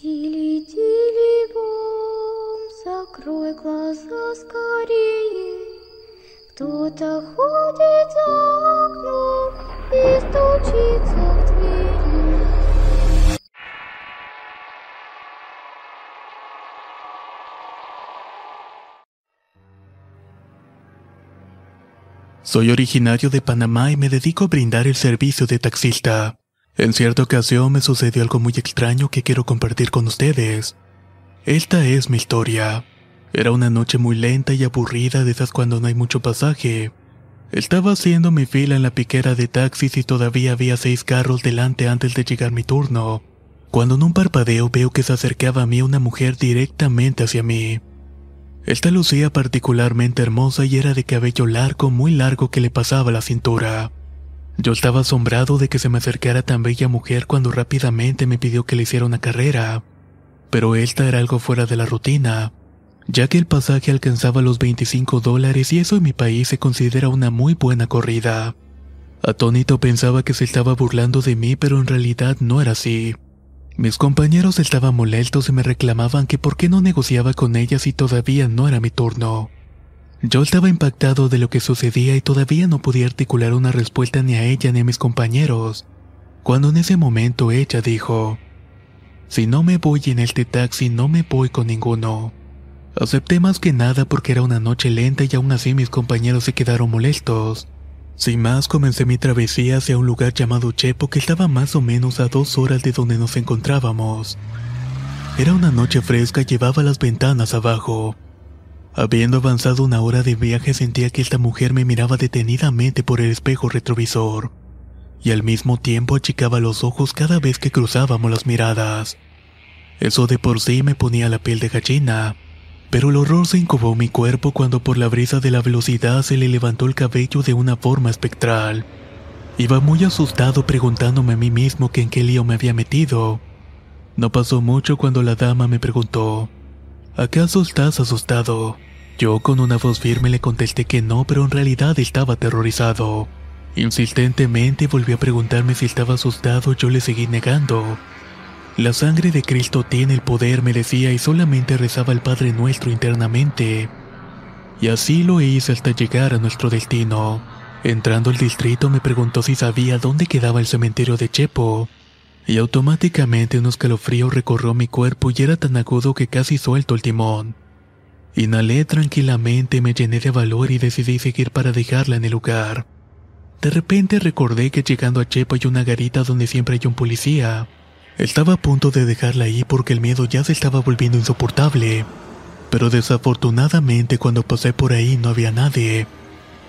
Тили-тили-бом, закрой глаза скорее. Кто-то ходит за окном и стучится в двери. Soy originario de Panamá y me dedico a brindar el servicio de taxista. En cierta ocasión me sucedió algo muy extraño que quiero compartir con ustedes. Esta es mi historia. Era una noche muy lenta y aburrida de esas cuando no hay mucho pasaje. Estaba haciendo mi fila en la piquera de taxis y todavía había seis carros delante antes de llegar mi turno. Cuando en un parpadeo veo que se acercaba a mí una mujer directamente hacia mí. Esta lucía particularmente hermosa y era de cabello largo, muy largo que le pasaba la cintura. Yo estaba asombrado de que se me acercara tan bella mujer cuando rápidamente me pidió que le hiciera una carrera. Pero esta era algo fuera de la rutina, ya que el pasaje alcanzaba los 25 dólares y eso en mi país se considera una muy buena corrida. Atónito pensaba que se estaba burlando de mí, pero en realidad no era así. Mis compañeros estaban molestos y me reclamaban que por qué no negociaba con ella si todavía no era mi turno. Yo estaba impactado de lo que sucedía y todavía no podía articular una respuesta ni a ella ni a mis compañeros, cuando en ese momento ella dijo, Si no me voy en este taxi no me voy con ninguno. Acepté más que nada porque era una noche lenta y aún así mis compañeros se quedaron molestos. Sin más comencé mi travesía hacia un lugar llamado Chepo que estaba más o menos a dos horas de donde nos encontrábamos. Era una noche fresca y llevaba las ventanas abajo. Habiendo avanzado una hora de viaje sentía que esta mujer me miraba detenidamente por el espejo retrovisor, y al mismo tiempo achicaba los ojos cada vez que cruzábamos las miradas. Eso de por sí me ponía la piel de gallina, pero el horror se incubó mi cuerpo cuando por la brisa de la velocidad se le levantó el cabello de una forma espectral. Iba muy asustado preguntándome a mí mismo que en qué lío me había metido. No pasó mucho cuando la dama me preguntó, ¿Acaso estás asustado? Yo con una voz firme le contesté que no, pero en realidad estaba aterrorizado. Insistentemente volvió a preguntarme si estaba asustado, yo le seguí negando. La sangre de Cristo tiene el poder, me decía, y solamente rezaba al Padre Nuestro internamente. Y así lo hice hasta llegar a nuestro destino. Entrando al distrito me preguntó si sabía dónde quedaba el cementerio de Chepo, y automáticamente un escalofrío recorrió mi cuerpo y era tan agudo que casi suelto el timón. Inhalé tranquilamente, me llené de valor y decidí seguir para dejarla en el lugar. De repente recordé que llegando a Chepo hay una garita donde siempre hay un policía. Estaba a punto de dejarla ahí porque el miedo ya se estaba volviendo insoportable. Pero desafortunadamente cuando pasé por ahí no había nadie.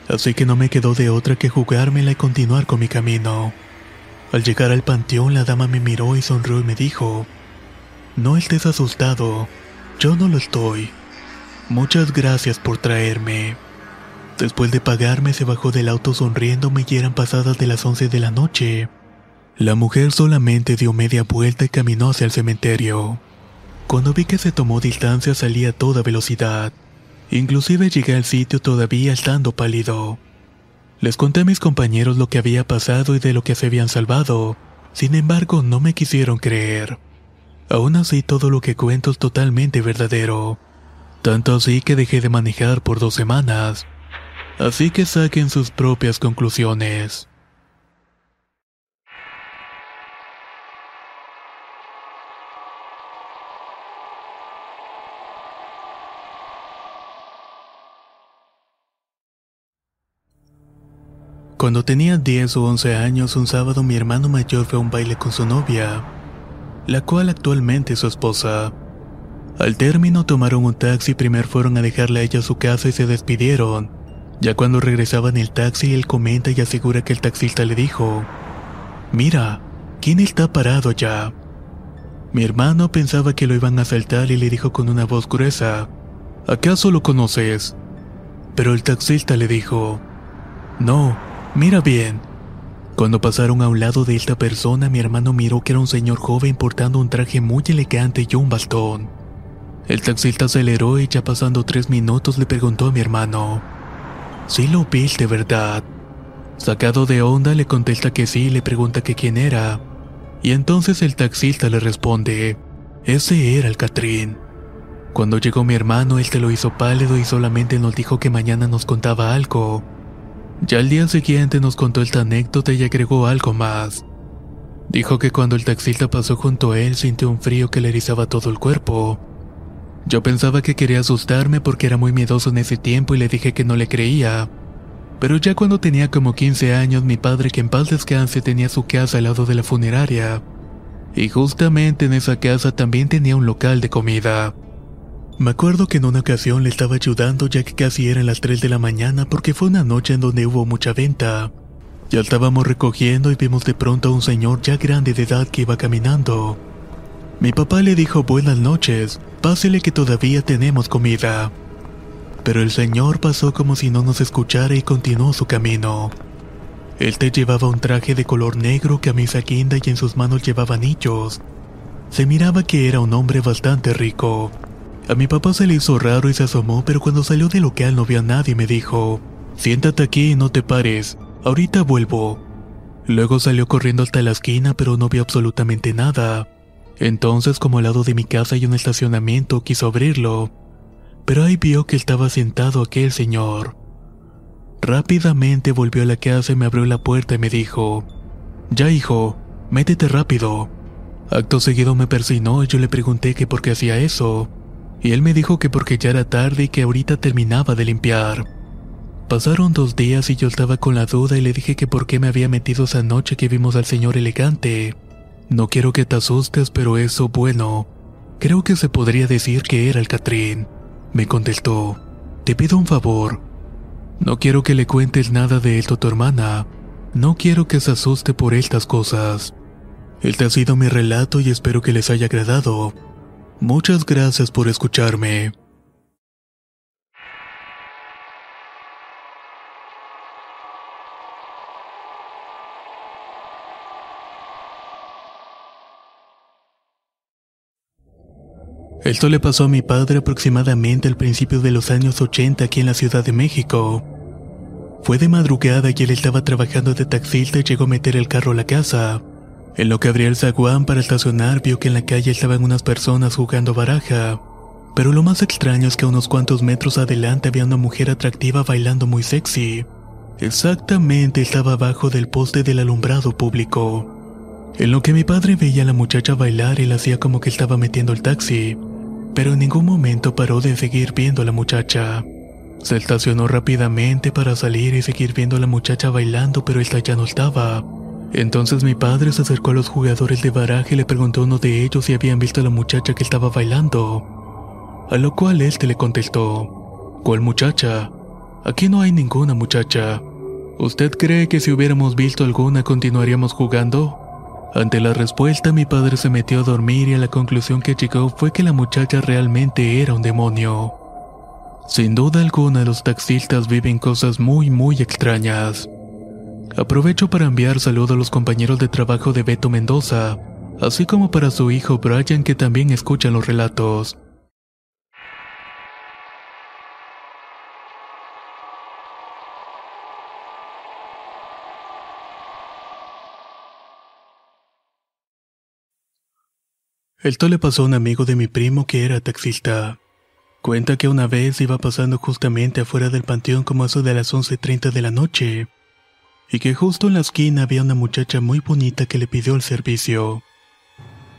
Así que no me quedó de otra que jugármela y continuar con mi camino. Al llegar al panteón la dama me miró y sonrió y me dijo, No estés asustado, yo no lo estoy. Muchas gracias por traerme. Después de pagarme se bajó del auto sonriéndome y eran pasadas de las 11 de la noche. La mujer solamente dio media vuelta y caminó hacia el cementerio. Cuando vi que se tomó distancia salí a toda velocidad. Inclusive llegué al sitio todavía estando pálido. Les conté a mis compañeros lo que había pasado y de lo que se habían salvado. Sin embargo, no me quisieron creer. Aún así, todo lo que cuento es totalmente verdadero. Tanto así que dejé de manejar por dos semanas. Así que saquen sus propias conclusiones. Cuando tenía 10 o 11 años, un sábado mi hermano mayor fue a un baile con su novia, la cual actualmente es su esposa. Al término tomaron un taxi primero fueron a dejarle a ella su casa y se despidieron. Ya cuando regresaban el taxi, él comenta y asegura que el taxista le dijo, Mira, ¿quién está parado allá? Mi hermano pensaba que lo iban a asaltar y le dijo con una voz gruesa, ¿acaso lo conoces? Pero el taxista le dijo, no, mira bien. Cuando pasaron a un lado de esta persona, mi hermano miró que era un señor joven portando un traje muy elegante y un bastón. El taxista aceleró y ya pasando tres minutos le preguntó a mi hermano, ¿Sí lo viste, verdad? Sacado de onda le contesta que sí y le pregunta que quién era. Y entonces el taxista le responde, ese era el Catrín. Cuando llegó mi hermano, él se lo hizo pálido y solamente nos dijo que mañana nos contaba algo. Ya al día siguiente nos contó esta anécdota y agregó algo más. Dijo que cuando el taxista pasó junto a él sintió un frío que le erizaba todo el cuerpo. Yo pensaba que quería asustarme porque era muy miedoso en ese tiempo y le dije que no le creía. Pero ya cuando tenía como 15 años, mi padre, que en paz descanse, tenía su casa al lado de la funeraria. Y justamente en esa casa también tenía un local de comida. Me acuerdo que en una ocasión le estaba ayudando ya que casi eran las 3 de la mañana porque fue una noche en donde hubo mucha venta. Ya estábamos recogiendo y vimos de pronto a un señor ya grande de edad que iba caminando. Mi papá le dijo buenas noches, pásele que todavía tenemos comida. Pero el señor pasó como si no nos escuchara y continuó su camino. Él te llevaba un traje de color negro, camisa guinda y en sus manos llevaba anillos. Se miraba que era un hombre bastante rico. A mi papá se le hizo raro y se asomó, pero cuando salió del local no vio a nadie y me dijo, siéntate aquí y no te pares, ahorita vuelvo. Luego salió corriendo hasta la esquina, pero no vio absolutamente nada. Entonces, como al lado de mi casa hay un estacionamiento, quiso abrirlo, pero ahí vio que estaba sentado aquel señor. Rápidamente volvió a la casa y me abrió la puerta y me dijo, Ya hijo, métete rápido. Acto seguido me persinó y yo le pregunté que por qué hacía eso y él me dijo que porque ya era tarde y que ahorita terminaba de limpiar. Pasaron dos días y yo estaba con la duda y le dije que por qué me había metido esa noche que vimos al señor elegante. No quiero que te asustes, pero eso, bueno, creo que se podría decir que era el Catrín. Me contestó, te pido un favor. No quiero que le cuentes nada de esto a tu hermana. No quiero que se asuste por estas cosas. Este ha sido mi relato y espero que les haya agradado. Muchas gracias por escucharme. Esto le pasó a mi padre aproximadamente al principio de los años 80 aquí en la Ciudad de México. Fue de madrugada y él estaba trabajando de taxista y llegó a meter el carro a la casa. En lo que abría el zaguán para estacionar vio que en la calle estaban unas personas jugando baraja. Pero lo más extraño es que a unos cuantos metros adelante había una mujer atractiva bailando muy sexy. Exactamente estaba abajo del poste del alumbrado público. En lo que mi padre veía a la muchacha bailar, él hacía como que estaba metiendo el taxi, pero en ningún momento paró de seguir viendo a la muchacha. Se estacionó rápidamente para salir y seguir viendo a la muchacha bailando, pero esta ya no estaba. Entonces mi padre se acercó a los jugadores de baraje y le preguntó a uno de ellos si habían visto a la muchacha que estaba bailando. A lo cual este le contestó, ¿Cuál muchacha? Aquí no hay ninguna muchacha. ¿Usted cree que si hubiéramos visto alguna continuaríamos jugando? Ante la respuesta mi padre se metió a dormir y a la conclusión que llegó fue que la muchacha realmente era un demonio. Sin duda alguna los taxistas viven cosas muy muy extrañas. Aprovecho para enviar saludo a los compañeros de trabajo de Beto Mendoza, así como para su hijo Brian que también escuchan los relatos. Esto le pasó a un amigo de mi primo que era taxista. Cuenta que una vez iba pasando justamente afuera del panteón como eso de las 11.30 de la noche y que justo en la esquina había una muchacha muy bonita que le pidió el servicio.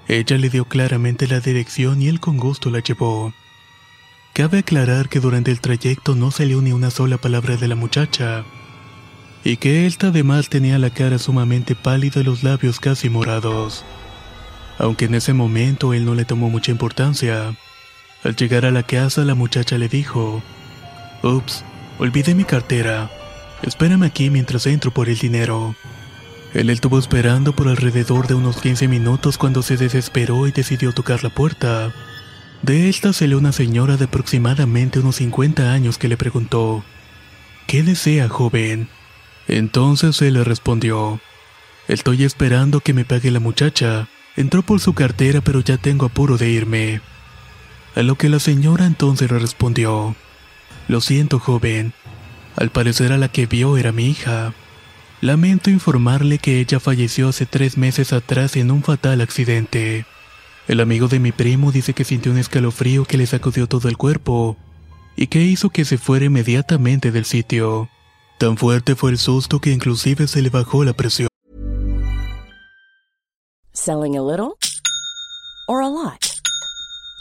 Ella le dio claramente la dirección y él con gusto la llevó. Cabe aclarar que durante el trayecto no salió ni una sola palabra de la muchacha, y que él además tenía la cara sumamente pálida y los labios casi morados. Aunque en ese momento él no le tomó mucha importancia. Al llegar a la casa la muchacha le dijo, Ups, olvidé mi cartera. Espérame aquí mientras entro por el dinero. Él estuvo esperando por alrededor de unos 15 minutos cuando se desesperó y decidió tocar la puerta. De esta salió una señora de aproximadamente unos 50 años que le preguntó, ¿Qué desea, joven? Entonces él le respondió, Estoy esperando que me pague la muchacha. Entró por su cartera pero ya tengo apuro de irme. A lo que la señora entonces le respondió, Lo siento, joven. Al parecer a la que vio era mi hija. Lamento informarle que ella falleció hace tres meses atrás en un fatal accidente. El amigo de mi primo dice que sintió un escalofrío que le sacudió todo el cuerpo y que hizo que se fuera inmediatamente del sitio. Tan fuerte fue el susto que inclusive se le bajó la presión. Selling a little or a lot?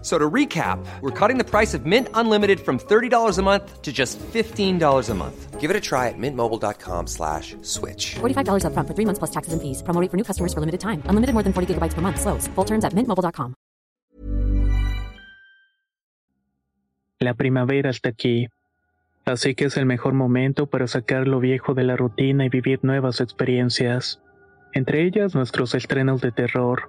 So to recap, we're cutting the price of Mint Unlimited from $30 a month to just $15 a month. Give it a try at mintmobile.com slash switch. $45 upfront for three months plus taxes and fees. Promo for new customers for limited time. Unlimited more than 40 gigabytes per month. Slows. Full terms at mintmobile.com. La primavera está aquí. Así que es el mejor momento para sacar lo viejo de la rutina y vivir nuevas experiencias. Entre ellas nuestros estrenos de terror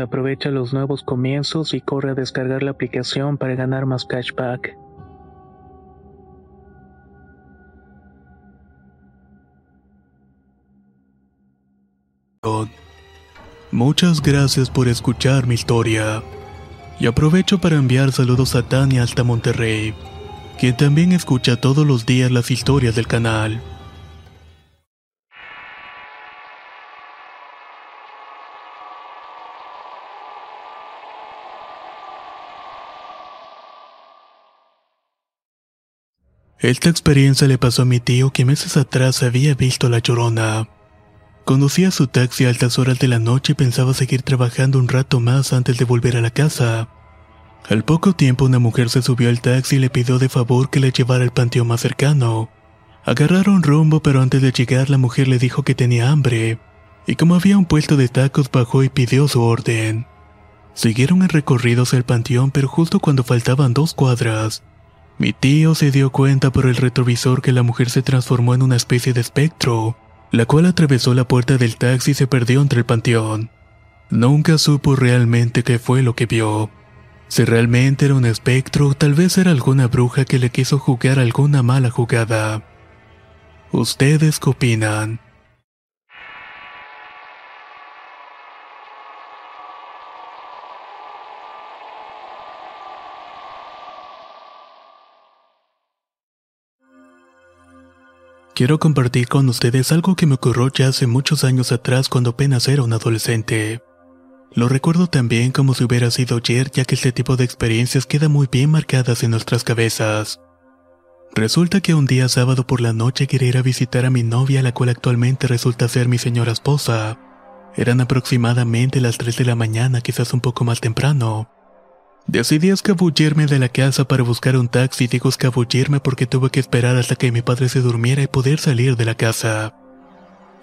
Aprovecha los nuevos comienzos y corre a descargar la aplicación para ganar más cashback. Muchas gracias por escuchar mi historia. Y aprovecho para enviar saludos a Tania hasta Monterrey, quien también escucha todos los días las historias del canal. Esta experiencia le pasó a mi tío que meses atrás había visto la llorona. Conducía su taxi a altas horas de la noche y pensaba seguir trabajando un rato más antes de volver a la casa. Al poco tiempo una mujer se subió al taxi y le pidió de favor que le llevara al panteón más cercano. Agarraron rumbo pero antes de llegar la mujer le dijo que tenía hambre, y como había un puesto de tacos bajó y pidió su orden. Siguieron el recorrido hacia el panteón pero justo cuando faltaban dos cuadras, mi tío se dio cuenta por el retrovisor que la mujer se transformó en una especie de espectro, la cual atravesó la puerta del taxi y se perdió entre el panteón. Nunca supo realmente qué fue lo que vio. Si realmente era un espectro, tal vez era alguna bruja que le quiso jugar alguna mala jugada. ¿Ustedes qué opinan? Quiero compartir con ustedes algo que me ocurrió ya hace muchos años atrás cuando apenas era un adolescente. Lo recuerdo también como si hubiera sido ayer ya que este tipo de experiencias quedan muy bien marcadas en nuestras cabezas. Resulta que un día sábado por la noche quería ir a visitar a mi novia, la cual actualmente resulta ser mi señora esposa. Eran aproximadamente las 3 de la mañana, quizás un poco más temprano. Decidí escabullirme de la casa para buscar un taxi. Digo escabullirme porque tuve que esperar hasta que mi padre se durmiera y poder salir de la casa.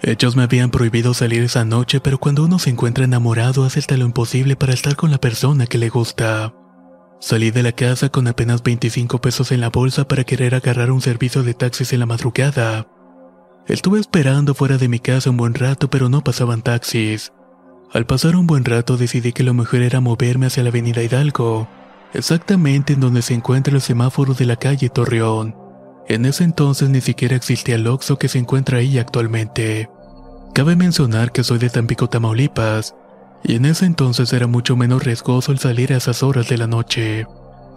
Ellos me habían prohibido salir esa noche, pero cuando uno se encuentra enamorado hace hasta lo imposible para estar con la persona que le gusta. Salí de la casa con apenas 25 pesos en la bolsa para querer agarrar un servicio de taxis en la madrugada. Estuve esperando fuera de mi casa un buen rato, pero no pasaban taxis. Al pasar un buen rato decidí que lo mejor era moverme hacia la avenida Hidalgo, exactamente en donde se encuentra el semáforo de la calle Torreón. En ese entonces ni siquiera existía el Oxxo que se encuentra ahí actualmente. Cabe mencionar que soy de Tampico, Tamaulipas, y en ese entonces era mucho menos riesgoso el salir a esas horas de la noche.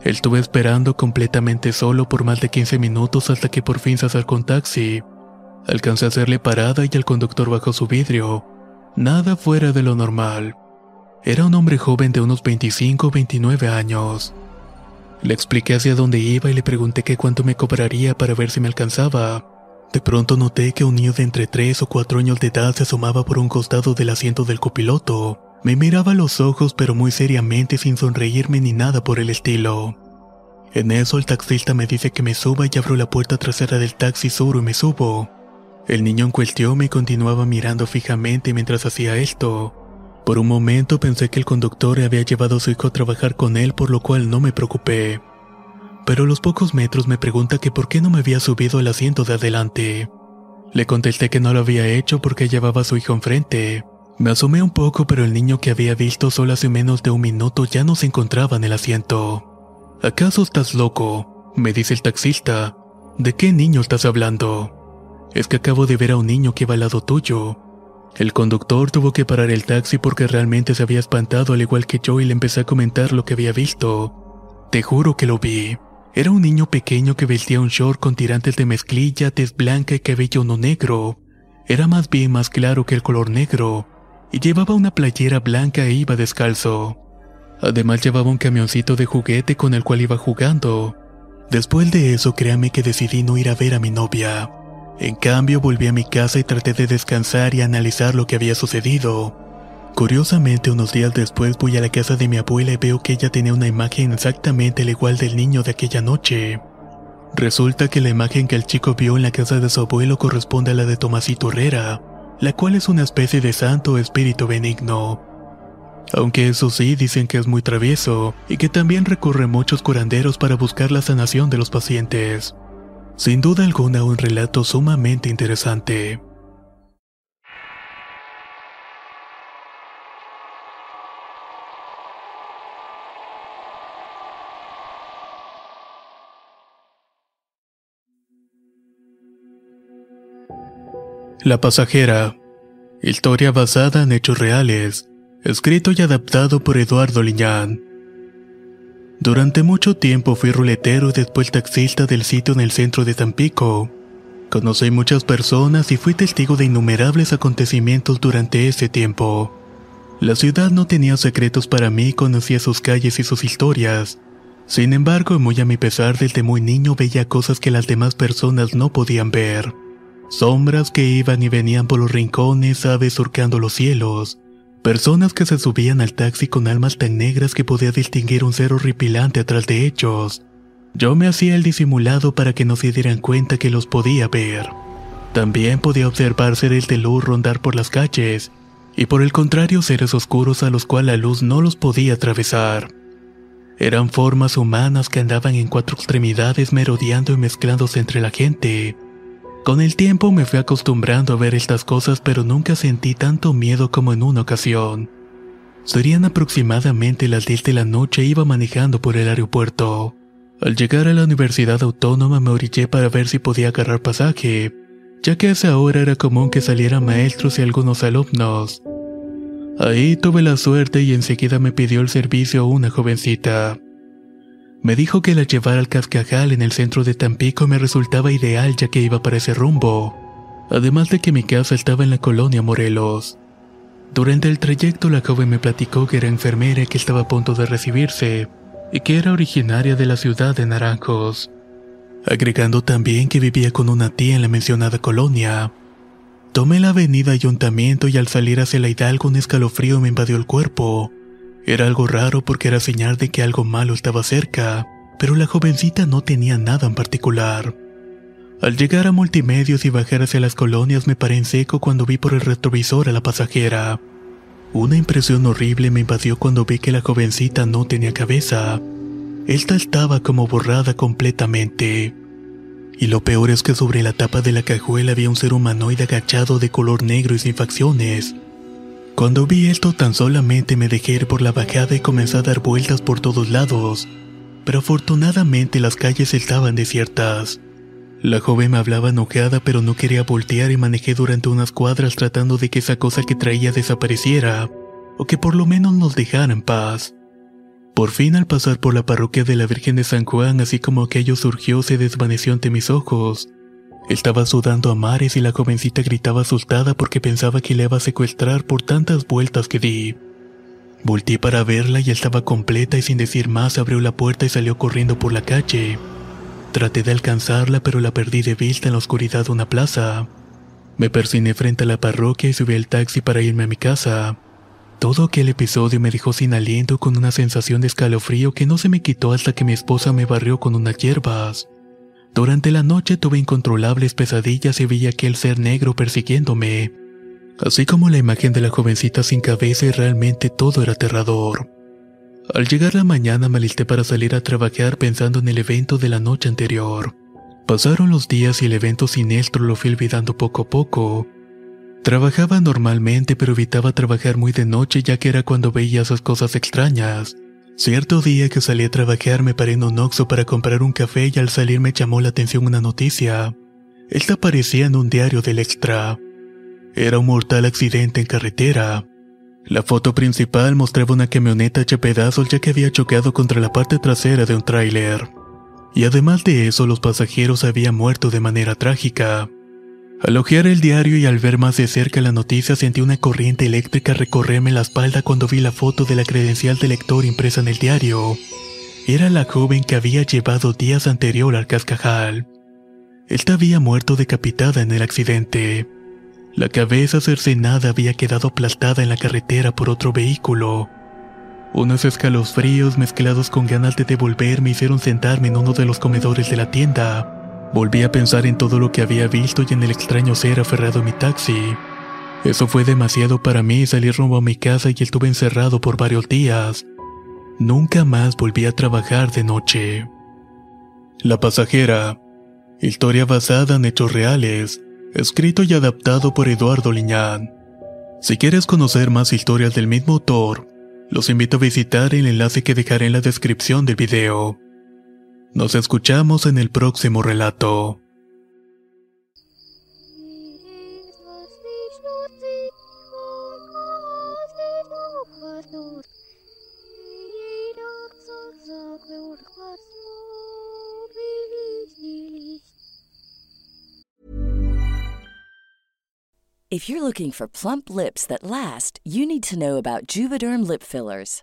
Estuve esperando completamente solo por más de 15 minutos hasta que por fin se acercó un taxi. Alcancé a hacerle parada y el conductor bajó su vidrio. Nada fuera de lo normal. Era un hombre joven de unos 25 o 29 años. Le expliqué hacia dónde iba y le pregunté qué cuánto me cobraría para ver si me alcanzaba. De pronto noté que un niño de entre 3 o 4 años de edad se asomaba por un costado del asiento del copiloto. Me miraba a los ojos pero muy seriamente sin sonreírme ni nada por el estilo. En eso el taxista me dice que me suba y abro la puerta trasera del taxi sur y me subo. El niño en cuestión me continuaba mirando fijamente mientras hacía esto. Por un momento pensé que el conductor había llevado a su hijo a trabajar con él por lo cual no me preocupé. Pero a los pocos metros me pregunta que por qué no me había subido al asiento de adelante. Le contesté que no lo había hecho porque llevaba a su hijo enfrente. Me asomé un poco, pero el niño que había visto solo hace menos de un minuto ya no se encontraba en el asiento. ¿Acaso estás loco? me dice el taxista. ¿De qué niño estás hablando? Es que acabo de ver a un niño que va al lado tuyo. El conductor tuvo que parar el taxi porque realmente se había espantado al igual que yo y le empecé a comentar lo que había visto. Te juro que lo vi. Era un niño pequeño que vestía un short con tirantes de mezclilla, tez blanca y cabello no negro. Era más bien más claro que el color negro, y llevaba una playera blanca e iba descalzo. Además llevaba un camioncito de juguete con el cual iba jugando. Después de eso créame que decidí no ir a ver a mi novia. En cambio volví a mi casa y traté de descansar y analizar lo que había sucedido. Curiosamente unos días después voy a la casa de mi abuela y veo que ella tenía una imagen exactamente la igual del niño de aquella noche. Resulta que la imagen que el chico vio en la casa de su abuelo corresponde a la de Tomasito Herrera, la cual es una especie de santo espíritu benigno. Aunque eso sí, dicen que es muy travieso y que también recurre muchos curanderos para buscar la sanación de los pacientes. Sin duda alguna un relato sumamente interesante. La pasajera. Historia basada en hechos reales. Escrito y adaptado por Eduardo Liñán. Durante mucho tiempo fui ruletero y después taxista del sitio en el centro de Tampico. Conocí muchas personas y fui testigo de innumerables acontecimientos durante ese tiempo. La ciudad no tenía secretos para mí, conocía sus calles y sus historias. Sin embargo, muy a mi pesar, desde muy niño veía cosas que las demás personas no podían ver. Sombras que iban y venían por los rincones, aves surcando los cielos. Personas que se subían al taxi con almas tan negras que podía distinguir un ser horripilante atrás de ellos. Yo me hacía el disimulado para que no se dieran cuenta que los podía ver. También podía observar seres de luz rondar por las calles, y por el contrario seres oscuros a los cuales la luz no los podía atravesar. Eran formas humanas que andaban en cuatro extremidades merodeando y mezclándose entre la gente. Con el tiempo me fui acostumbrando a ver estas cosas, pero nunca sentí tanto miedo como en una ocasión. Serían aproximadamente las 10 de la noche iba manejando por el aeropuerto. Al llegar a la Universidad Autónoma me orillé para ver si podía agarrar pasaje, ya que a esa hora era común que salieran maestros y algunos alumnos. Ahí tuve la suerte y enseguida me pidió el servicio una jovencita. Me dijo que la llevara al cascajal en el centro de Tampico me resultaba ideal ya que iba para ese rumbo, además de que mi casa estaba en la colonia Morelos. Durante el trayecto la joven me platicó que era enfermera que estaba a punto de recibirse, y que era originaria de la ciudad de Naranjos, agregando también que vivía con una tía en la mencionada colonia. Tomé la avenida Ayuntamiento y al salir hacia la Hidalgo un escalofrío me invadió el cuerpo. Era algo raro porque era señal de que algo malo estaba cerca, pero la jovencita no tenía nada en particular. Al llegar a multimedios y bajar hacia las colonias me paré en seco cuando vi por el retrovisor a la pasajera. Una impresión horrible me invadió cuando vi que la jovencita no tenía cabeza. Esta estaba como borrada completamente. Y lo peor es que sobre la tapa de la cajuela había un ser humanoide agachado de color negro y sin facciones. Cuando vi esto tan solamente me dejé ir por la bajada y comencé a dar vueltas por todos lados, pero afortunadamente las calles estaban desiertas. La joven me hablaba enojada pero no quería voltear y manejé durante unas cuadras tratando de que esa cosa que traía desapareciera, o que por lo menos nos dejara en paz. Por fin al pasar por la parroquia de la Virgen de San Juan, así como aquello surgió, se desvaneció ante mis ojos, estaba sudando a mares y la jovencita gritaba asustada porque pensaba que le iba a secuestrar por tantas vueltas que di. Volté para verla y estaba completa y sin decir más abrió la puerta y salió corriendo por la calle. Traté de alcanzarla pero la perdí de vista en la oscuridad de una plaza. Me persiné frente a la parroquia y subí al taxi para irme a mi casa. Todo aquel episodio me dejó sin aliento con una sensación de escalofrío que no se me quitó hasta que mi esposa me barrió con unas hierbas. Durante la noche tuve incontrolables pesadillas y vi aquel ser negro persiguiéndome, así como la imagen de la jovencita sin cabeza y realmente todo era aterrador. Al llegar la mañana me alisté para salir a trabajar pensando en el evento de la noche anterior. Pasaron los días y el evento siniestro lo fui olvidando poco a poco. Trabajaba normalmente pero evitaba trabajar muy de noche ya que era cuando veía esas cosas extrañas. Cierto día que salí a trabajar me paré en un Oxxo para comprar un café y al salir me llamó la atención una noticia. Esta aparecía en un diario del extra. Era un mortal accidente en carretera. La foto principal mostraba una camioneta hecha pedazos ya que había chocado contra la parte trasera de un tráiler. Y además de eso los pasajeros habían muerto de manera trágica. Al ojear el diario y al ver más de cerca la noticia sentí una corriente eléctrica recorrerme la espalda cuando vi la foto de la credencial de lector impresa en el diario. Era la joven que había llevado días anterior al cascajal. Esta había muerto decapitada en el accidente. La cabeza cercenada había quedado aplastada en la carretera por otro vehículo. Unos escalofríos mezclados con ganas de devolver me hicieron sentarme en uno de los comedores de la tienda. Volví a pensar en todo lo que había visto y en el extraño ser aferrado a mi taxi. Eso fue demasiado para mí salir rumbo a mi casa y estuve encerrado por varios días. Nunca más volví a trabajar de noche. La pasajera. Historia basada en hechos reales. Escrito y adaptado por Eduardo Liñán. Si quieres conocer más historias del mismo autor, los invito a visitar el enlace que dejaré en la descripción del video. Nos escuchamos en el próximo relato. If you're looking for plump lips that last, you need to know about Juvederm lip fillers.